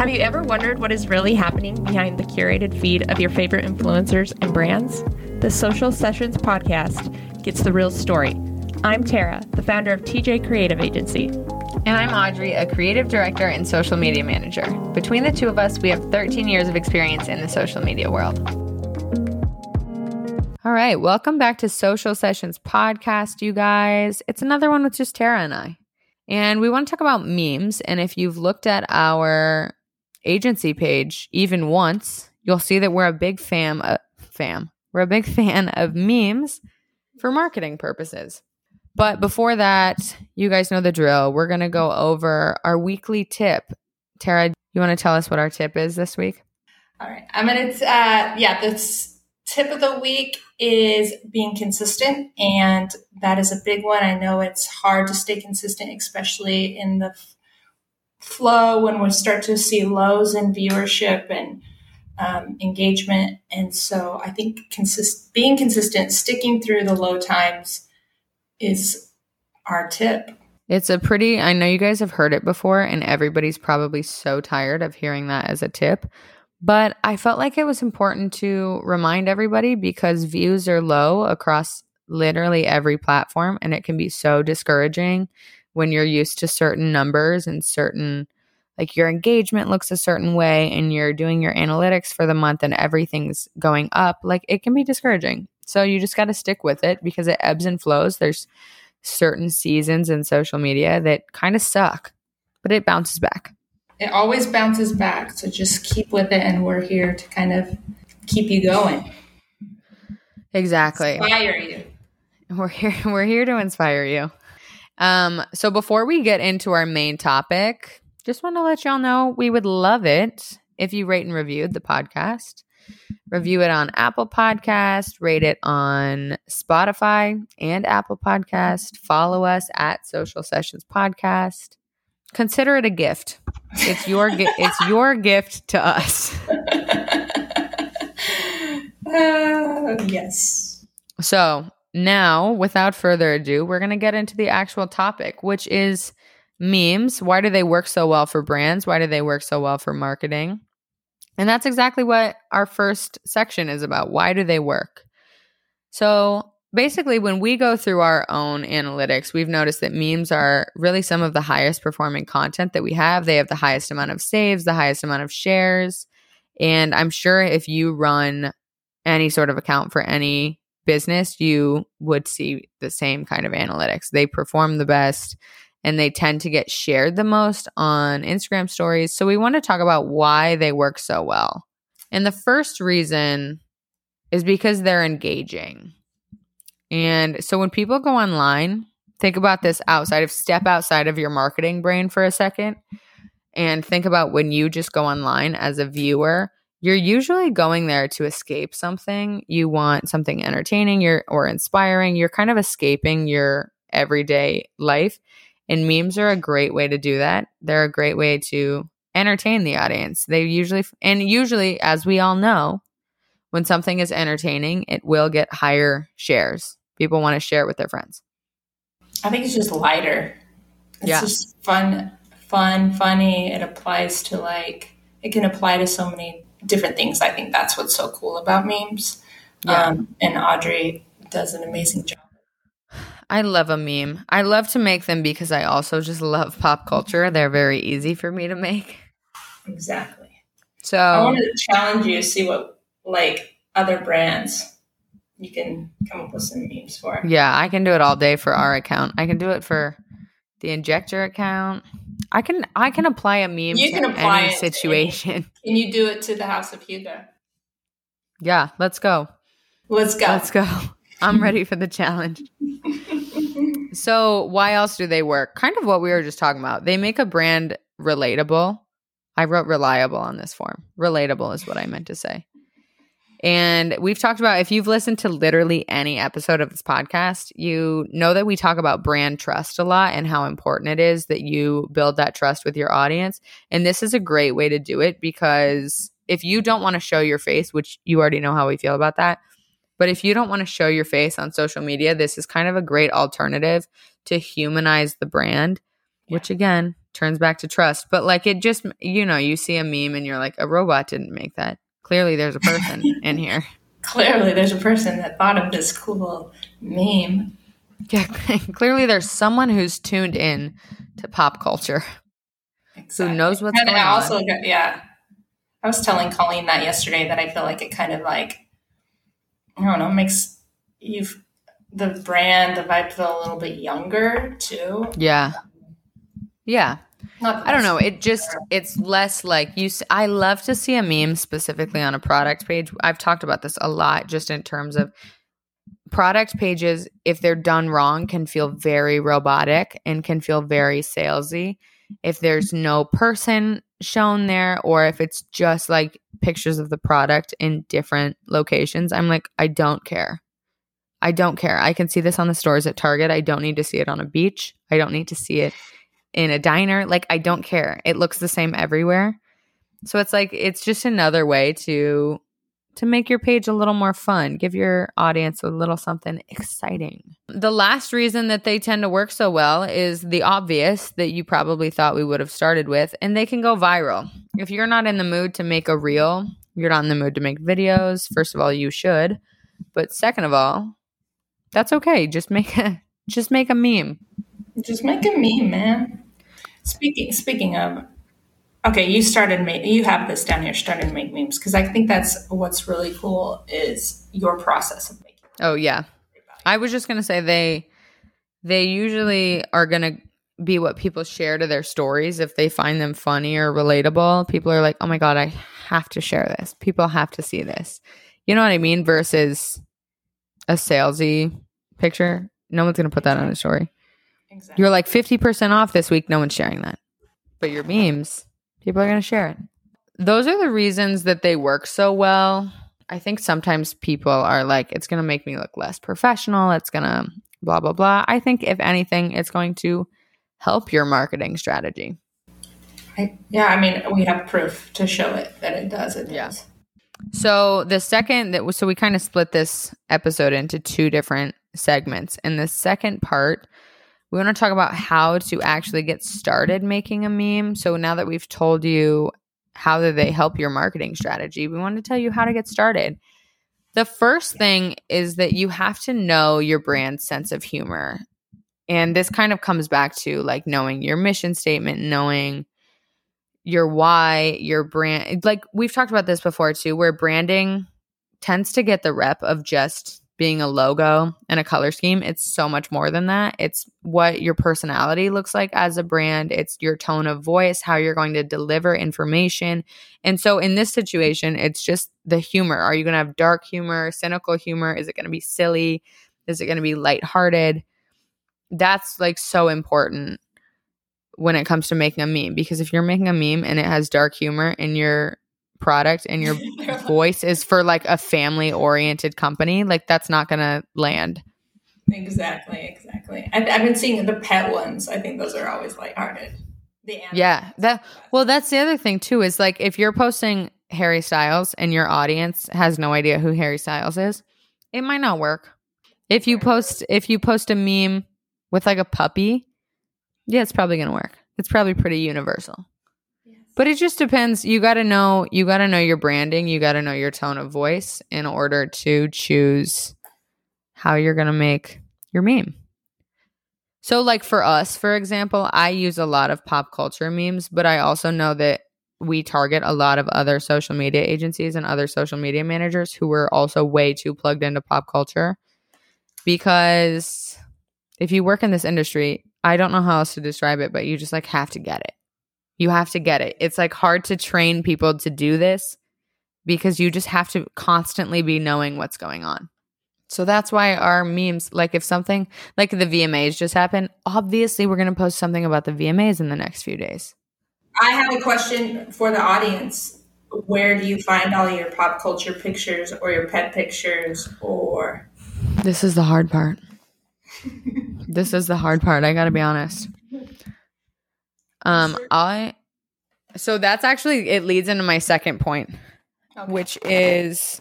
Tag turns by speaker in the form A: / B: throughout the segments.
A: Have you ever wondered what is really happening behind the curated feed of your favorite influencers and brands? The Social Sessions podcast gets the real story. I'm Terrah, the founder of TJ Creative Agency.
B: And I'm Audrey, a creative director and social media manager. Between the two of us, we have 13 years of experience in the social media world. All right, welcome back to Social Sessions podcast, you guys. It's another one with just Terrah and I. And we want to talk about memes. And if you've looked at our agency page even once, you'll see that we're a big fan, uh, fam. We're a big fan of memes for marketing purposes. But before that, you guys know the drill. We're going to go over our weekly tip. Terrah, you want to tell us what our tip is this week?
C: All right. I'm going to, uh, yeah, this tip of the week is being consistent. And that is a big one. I know it's hard to stay consistent, especially in the flow when we start to see lows in viewership and um, engagement. And so I think consist- being consistent, sticking through the low times is our tip.
B: It's a pretty, I know you guys have heard it before, and everybody's probably so tired of hearing that as a tip. But I felt like it was important to remind everybody because views are low across literally every platform, and it can be so discouraging when you're used to certain numbers and certain like your engagement looks a certain way and you're doing your analytics for the month and everything's going up like it can be discouraging. So you just got to stick with it because it ebbs and flows. There's certain seasons in social media that kind of suck but it bounces back.
C: It always bounces back so just keep with it and we're here to kind of keep you going.
B: Exactly.
C: Inspire you.
B: We're here we're here to inspire you um, so before we get into our main topic, just want to let y'all know we would love it if you rate and reviewed the podcast. Review it on Apple Podcast, rate it on Spotify and Apple Podcast. Follow us at Social Sessions Podcast. Consider it a gift. It's your gi- it's your gift to us.
C: uh, yes.
B: So, now, without further ado, we're going to get into the actual topic, which is memes. Why do they work so well for brands? Why do they work so well for marketing? And that's exactly what our first section is about. Why do they work? So, basically, when we go through our own analytics, we've noticed that memes are really some of the highest performing content that we have. They have the highest amount of saves, the highest amount of shares. And I'm sure if you run any sort of account for any business, you would see the same kind of analytics. They perform the best and they tend to get shared the most on Instagram stories. So we want to talk about why they work so well. And the first reason is because they're engaging. And so when people go online, think about this outside of step outside of your marketing brain for a second and think about when you just go online as a viewer you're usually going there to escape something. You want something entertaining you're, or inspiring. You're kind of escaping your everyday life. And memes are a great way to do that. They're a great way to entertain the audience. They usually, and usually, as we all know, when something is entertaining, it will get higher shares. People want to share it with their friends.
C: I think it's just lighter. It's yeah. just fun, fun, funny. It applies to like, it can apply to so many different things. I think that's what's so cool about memes. Yeah. Um, and Audrey does an amazing job.
B: I love a meme. I love to make them because I also just love pop culture. They're very easy for me to make.
C: Exactly.
B: So
C: I wanted to challenge you to see what like other brands you can come up with some memes for.
B: Yeah, I can do it all day for our account. I can do it for the injector account. I can I can apply a meme you can apply any situation. Any,
C: can you do it to the House of Hugo?
B: Yeah, let's go.
C: Let's go.
B: Let's go. I'm ready for the challenge. so, why else do they work? Kind of what we were just talking about. They make a brand relatable. I wrote reliable on this form. Relatable is what I meant to say. And we've talked about, if you've listened to literally any episode of this podcast, you know that we talk about brand trust a lot and how important it is that you build that trust with your audience. And this is a great way to do it because if you don't want to show your face, which you already know how we feel about that, but if you don't want to show your face on social media, this is kind of a great alternative to humanize the brand, yeah. which again, turns back to trust. But like it just, you know, you see a meme and you're like, a robot didn't make that. Clearly, there's a person in here.
C: Clearly, there's a person that thought of this cool meme.
B: Yeah, clearly, there's someone who's tuned in to pop culture
C: Exactly.
B: who knows what's
C: and
B: going
C: I also
B: on.
C: got, yeah. I was telling Colleen that yesterday that I feel like it kind of like I don't know makes you the brand the vibe feel a little bit younger too.
B: Yeah. Yeah.
C: Not
B: I don't know. It just it's less like you. s- I love to see a meme specifically on a product page. I've talked about this a lot, just in terms of product pages. If they're done wrong, can feel very robotic and can feel very salesy. If there's no person shown there, or if it's just like pictures of the product in different locations, I'm like, I don't care. I don't care. I can see this on the stores at Target. I don't need to see it on a beach. I don't need to see it in a diner. Like, I don't care. It looks the same everywhere. So it's like it's just another way to to make your page a little more fun, give your audience a little something exciting. The last reason that they tend to work so well is the obvious that you probably thought we would have started with, and they can go viral. If you're not in the mood to make a reel, you're not in the mood to make videos, first of all, you should. But second of all, that's okay. Just make a just make a meme.
C: Just make a meme, man. Speaking speaking of, okay, you started make you have this down here. Started make memes because I think that's what's really cool is your process of making.
B: Oh yeah. I was just gonna say they they usually are gonna be what people share to their stories if they find them funny or relatable. People are like, oh my god, I have to share this. People have to see this. You know what I mean? Versus a salesy picture. No one's gonna put that on a story.
C: Exactly.
B: You're like fifty percent off this week. No one's sharing that, but your memes, people are gonna share it. Those are the reasons that they work so well. I think sometimes people are like, it's gonna make me look less professional. It's gonna blah blah blah. I think if anything, it's going to help your marketing strategy.
C: I, yeah, I mean, we have proof to show it that it does. It
B: Yeah.
C: does.
B: So the second that was so we kind of split this episode into two different segments. And the second part, we want to talk about how to actually get started making a meme. So now that we've told you how do they help your marketing strategy, we want to tell you how to get started. The first thing is that you have to know your brand's sense of humor. And this kind of comes back to like knowing your mission statement, knowing your why, your brand. Like we've talked about this before too, where branding tends to get the rep of just being a logo and a color scheme. It's so much more than that. It's what your personality looks like as a brand, it's your tone of voice, how you're going to deliver information. And so in this situation, it's just the humor. Are you going to have dark humor, cynical humor? Is it going to be silly? Is it going to be lighthearted? That's like so important when it comes to making a meme because if you're making a meme and it has dark humor in your product and your voice is for like a family oriented company, like that's not going to land.
C: Exactly, exactly. I've, I've been seeing the pet ones. I think those are always lighthearted. The
B: Yeah, that well that's the other thing too is like if you're posting Harry Styles and your audience has no idea who Harry Styles is, it might not work. If you post if you post a meme with like a puppy, yeah, it's probably going to work. It's probably pretty universal. But it just depends. You got to know you got to know your branding, you got to know your tone of voice in order to choose how you're going to make your meme. So like for us, for example, I use a lot of pop culture memes, but I also know that we target a lot of other social media agencies and other social media managers who were also way too plugged into pop culture because if you work in this industry, I don't know how else to describe it, but you just like have to get it. You have to get it. It's like hard to train people to do this because you just have to constantly be knowing what's going on. So that's why our memes, like if something like the VMAs just happened, obviously we're going to post something about the VMAs in the next few days.
C: I have a question for the audience. Where do you find all your pop culture pictures or your pet pictures or
B: This is the hard part. this is the hard part. I got to be honest. Um, I so that's actually it leads into my second point,
C: Okay.
B: which is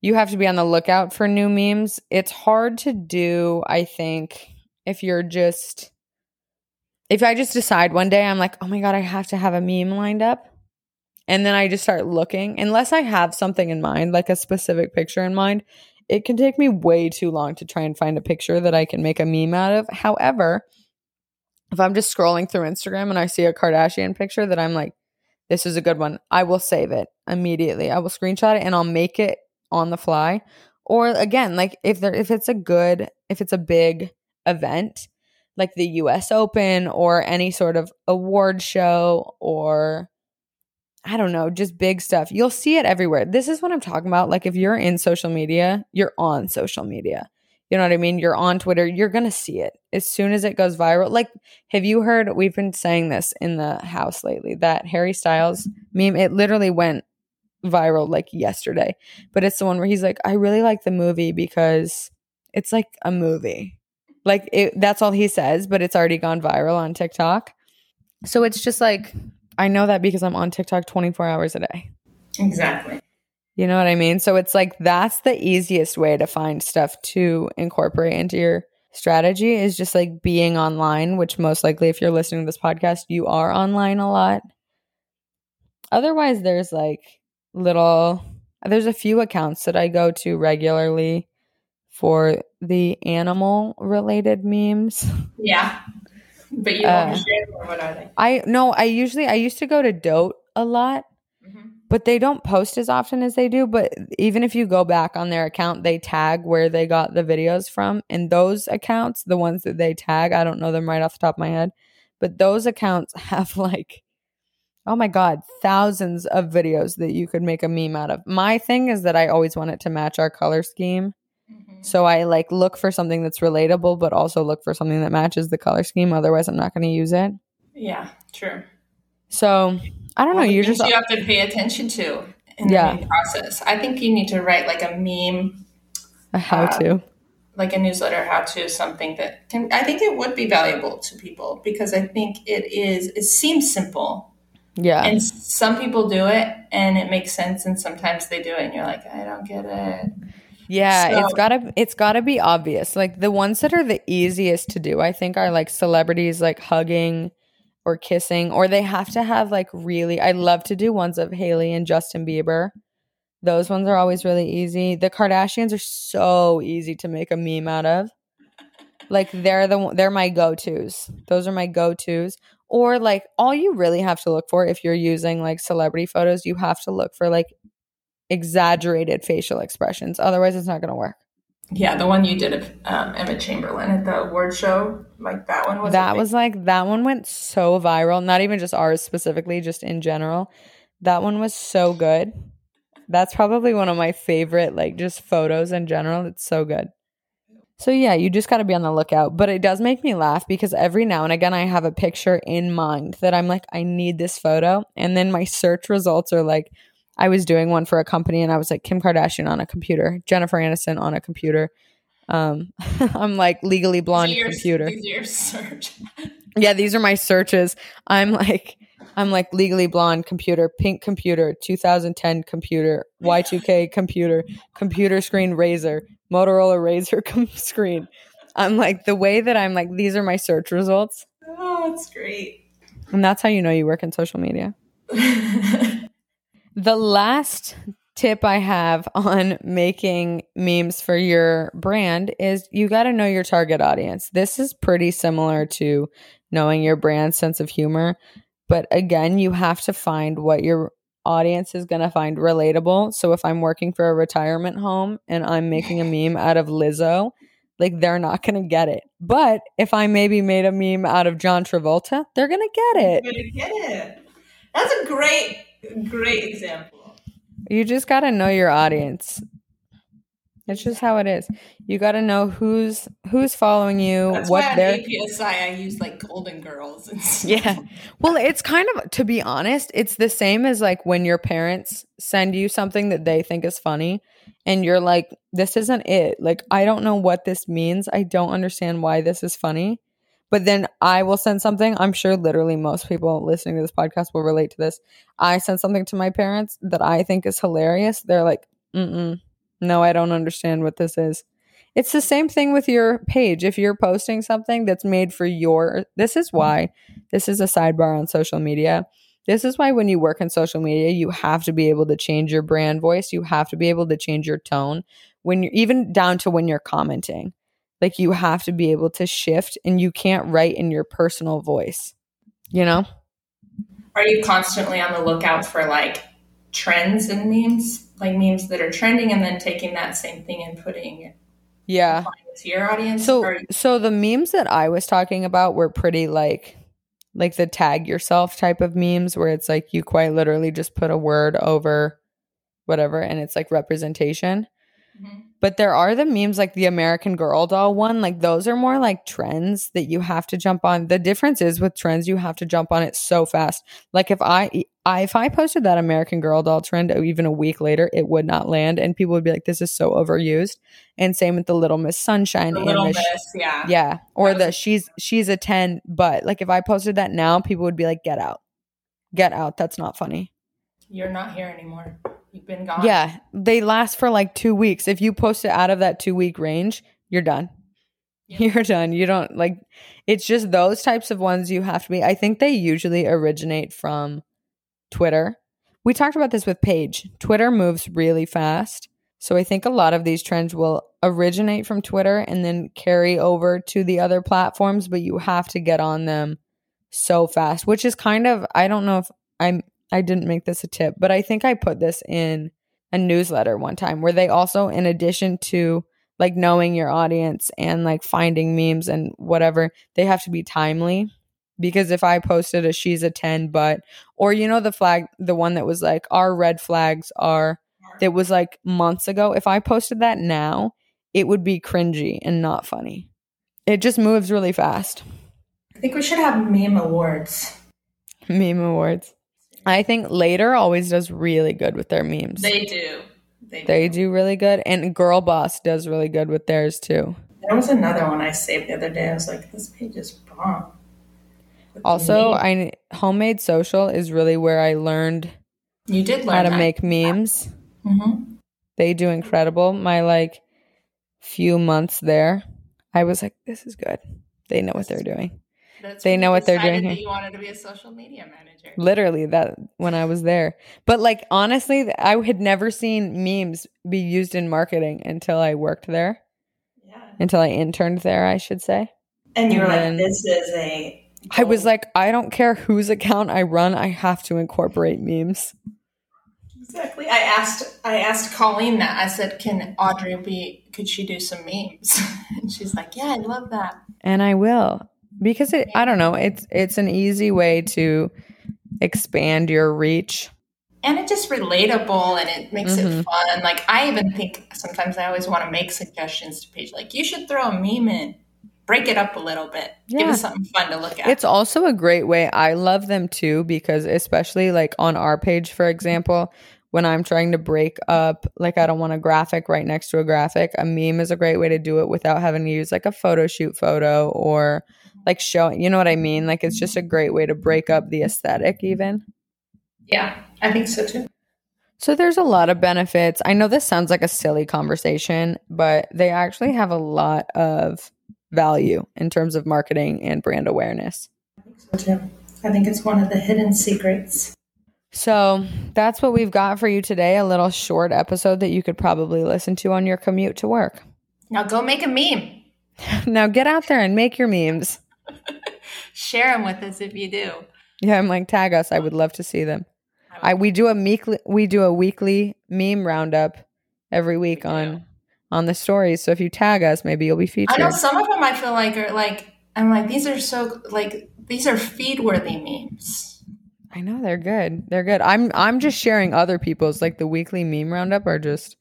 B: you have to be on the lookout for new memes. It's hard to do, I think, if you're just if I just decide one day, I'm like, oh my God, I have to have a meme lined up. And then I just start looking, unless I have something in mind, like a specific picture in mind, it can take me way too long to try and find a picture that I can make a meme out of. However, if I'm just scrolling through Instagram and I see a Kardashian picture that I'm like, this is a good one, I will save it immediately. I will screenshot it and I'll make it on the fly. Or again, like if there if it's a good, if it's a big event, like the US Open or any sort of award show or I don't know, just big stuff. You'll see it everywhere. This is what I'm talking about. Like if you're in social media, you're on social media. You know what I mean? You're on Twitter, you're going to see it as soon as it goes viral. Like have you heard we've been saying this in the house lately that Harry Styles meme it literally went viral like yesterday. But it's the one where he's like I really like the movie because it's like a movie like it, that's all he says, but it's already gone viral on TikTok. So it's just like I know that because I'm on TikTok 24 hours a day.
C: Exactly.
B: You know what I mean? So it's like that's the easiest way to find stuff to incorporate into your strategy is just like being online, which most likely if you're listening to this podcast, you are online a lot. Otherwise, there's like little there's a few accounts that I go to regularly for the animal related memes.
C: Yeah. But you uh, share or what are they?
B: I no, I usually I used to go to Dote a lot. But they don't post as often as they do. But even if you go back on their account, they tag where they got the videos from. And those accounts, the ones that they tag, I don't know them right off the top of my head, but those accounts have like oh my god, thousands of videos that you could make a meme out of. My thing is that I always want it to match our color scheme. Mm-hmm. So I like look for something that's relatable, but also look for something that matches the color scheme. Otherwise, I'm not going to use it.
C: Yeah, true.
B: So I don't know. You just
C: you have to pay attention to in yeah. the process. I think you need to write like a meme,
B: a how to, uh,
C: like a newsletter how to something that can. I think it would be valuable to people because I think it is. It seems simple.
B: Yeah.
C: And some people do it and it makes sense, and sometimes they do it, and you're like, I don't get it.
B: Yeah, so, it's gotta it's gotta be obvious. Like the ones that are the easiest to do, I think, are like celebrities like hugging or kissing, or they have to have like really. I love to do ones of Hailey and Justin Bieber. Those ones are always really easy. The Kardashians are so easy to make a meme out of. Like they're the they're my go tos. Those are my go tos. Or like all you really have to look for if you're using like celebrity photos, you have to look for like exaggerated facial expressions. Otherwise, it's not going to work.
C: Yeah, the one you did of um, Emma Chamberlain at the award show, like that one was.
B: That was like that one went so viral. Not even just ours specifically, just in general. That one was so good. That's probably one of my favorite, like just photos in general. It's so good. So yeah, you just got to be on the lookout. But it does make me laugh because every now and again I have a picture in mind that I'm like, I need this photo, and then my search results are like I was doing one for a company and I was like Kim Kardashian on a computer, Jennifer Aniston on a computer. Um, I'm like legally blonde your, computer. yeah, these are my searches. I'm like I'm like legally blonde computer, pink computer, 2010 computer, Y2K computer, computer screen Razr, Motorola Razr com- screen. I'm like the way that I'm like these are my search results.
C: Oh, that's great.
B: And that's how you know you work in social media. The last tip I have on making memes for your brand is you got to know your target audience. This is pretty similar to knowing your brand sense of humor, but again, you have to find what your audience is going to find relatable. So if I'm working for a retirement home and I'm making a meme out of Lizzo, like they're not going to get it. But if I maybe made a meme out of John Travolta, they're going to get it.
C: They're going to get it. That's a great Great example.
B: You just got to know your audience. It's just how it is. You got to know who's who's following you.
C: That's
B: what
C: why their APSI I use like Golden Girls. And stuff.
B: Yeah. Well, it's kind of to be honest, it's the same as like when your parents send you something that they think is funny, and you're like, "This isn't it. Like, I don't know what this means. I don't understand why this is funny." But then I will send something. I'm sure literally most people listening to this podcast will relate to this. I send something to my parents that I think is hilarious. They're like, mm no, I don't understand what this is. It's the same thing with your page. If you're posting something that's made for your, this is why, this is a sidebar on social media. This is why when you work in social media, you have to be able to change your brand voice. You have to be able to change your tone when you're even down to when you're commenting. Like you have to be able to shift and you can't write in your personal voice, you know?
C: Are you constantly on the lookout for like trends and memes? Like memes that are trending and then taking that same thing and putting it
B: Yeah.
C: to your audience?
B: So
C: Or-
B: so the memes that I was talking about were pretty like like the tag yourself type of memes where it's like you quite literally just put a word over whatever and it's like representation.
C: Mhm.
B: But there are the memes like the American Girl doll one, like those are more like trends that you have to jump on. The difference is with trends you have to jump on it so fast. Like if I, I if I posted that American Girl doll trend even a week later, it would not land and people would be like this is so overused. And same with the Little Miss Sunshine
C: The
B: and
C: little
B: the
C: miss, yeah.
B: yeah. Or the she's she's a 10, but like if I posted that now, people would be like, get out. Get out. That's not funny.
C: You're not here anymore. Been gone.
B: Yeah. They last for like two weeks. If you post it out of that two week range, you're done. You're done. You don't like it's just those types of ones you have to be. I think they usually originate from Twitter. We talked about this with Paige. Twitter moves really fast. So I think a lot of these trends will originate from Twitter and then carry over to the other platforms, but you have to get on them so fast, which is kind of I don't know if I'm I didn't make this a tip, but I think I put this in a newsletter one time where they also in addition to like knowing your audience and like finding memes and whatever, they have to be timely. Because if I posted a she's a 10 but or you know the flag the one that was like our red flags are that was like months ago, if I posted that now, it would be cringy and not funny. It just moves really fast.
C: I think we should have meme awards.
B: Meme awards. I think later always does really good with their memes.
C: They do. They,
B: They
C: do.
B: do really good. And Girl Boss does really good with theirs too.
C: There was another one I saved the other day. I was like, this page is bomb. With
B: Also. I homemade social is really where I learned
C: you did learn
B: how to
C: that.
B: make memes.
C: Mhm.
B: They do incredible. My like few months there, I was like, this is good. They know what they're doing.
C: That's
B: They
C: when
B: know what they're doing
C: That you wanted to be a social media manager.
B: Literally that when I was there. But like honestly, I had never seen memes be used in marketing until I worked there,
C: Yeah.
B: until I interned there, I should say.
C: And you were
B: And
C: like, this is a.
B: I was like, I don't care whose account I run, I have to incorporate memes.
C: Exactly. I asked I asked Colleen that. I said, "Can Audrey be? Could she do some memes?" and she's like, "Yeah, I love that."
B: And I will. Because it I don't know, it's it's an easy way to expand your reach.
C: And it's just relatable, and it makes
B: Mhm.
C: it fun. Like I even think sometimes I always want to make suggestions to page. Like you should throw a meme in, break it up a little bit, give
B: Yeah.
C: us something fun to look at.
B: It's also a great way. I love them too because especially like on our page for example, when I'm trying to break up like I don't want a graphic right next to a graphic, a meme is a great way to do it without having to use like a photo shoot photo or like showing, you know what I mean? Like it's just a great way to break up the aesthetic even.
C: yeah, I think so too.
B: So there's a lot of benefits. I know this sounds like a silly conversation, but they actually have a lot of value in terms of marketing and brand awareness.
C: I think so too. I think it's one of the hidden secrets.
B: So that's what we've got for you today a little short episode that you could probably listen to on your commute to work.
C: Now go make a meme.
B: now get out there and make your memes.
C: Share them with us if you do.
B: Yeah, I'm like tag us. I would love to see them. I we do a weekly we do a weekly meme roundup every week
C: We do.
B: on on the stories. So if you tag us, maybe you'll be featured.
C: I know some of them I feel like are like I'm like these are so like these are feed worthy memes.
B: I know they're good. They're good. I'm I'm just sharing other people's like the weekly meme roundup are just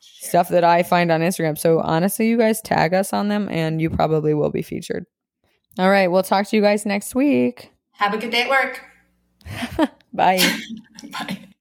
B: stuff that I find on Instagram. So honestly, you guys tag us on them and you probably will be featured. All right, we'll talk to you guys next week.
C: Have a good day at work.
B: Bye.
C: Bye.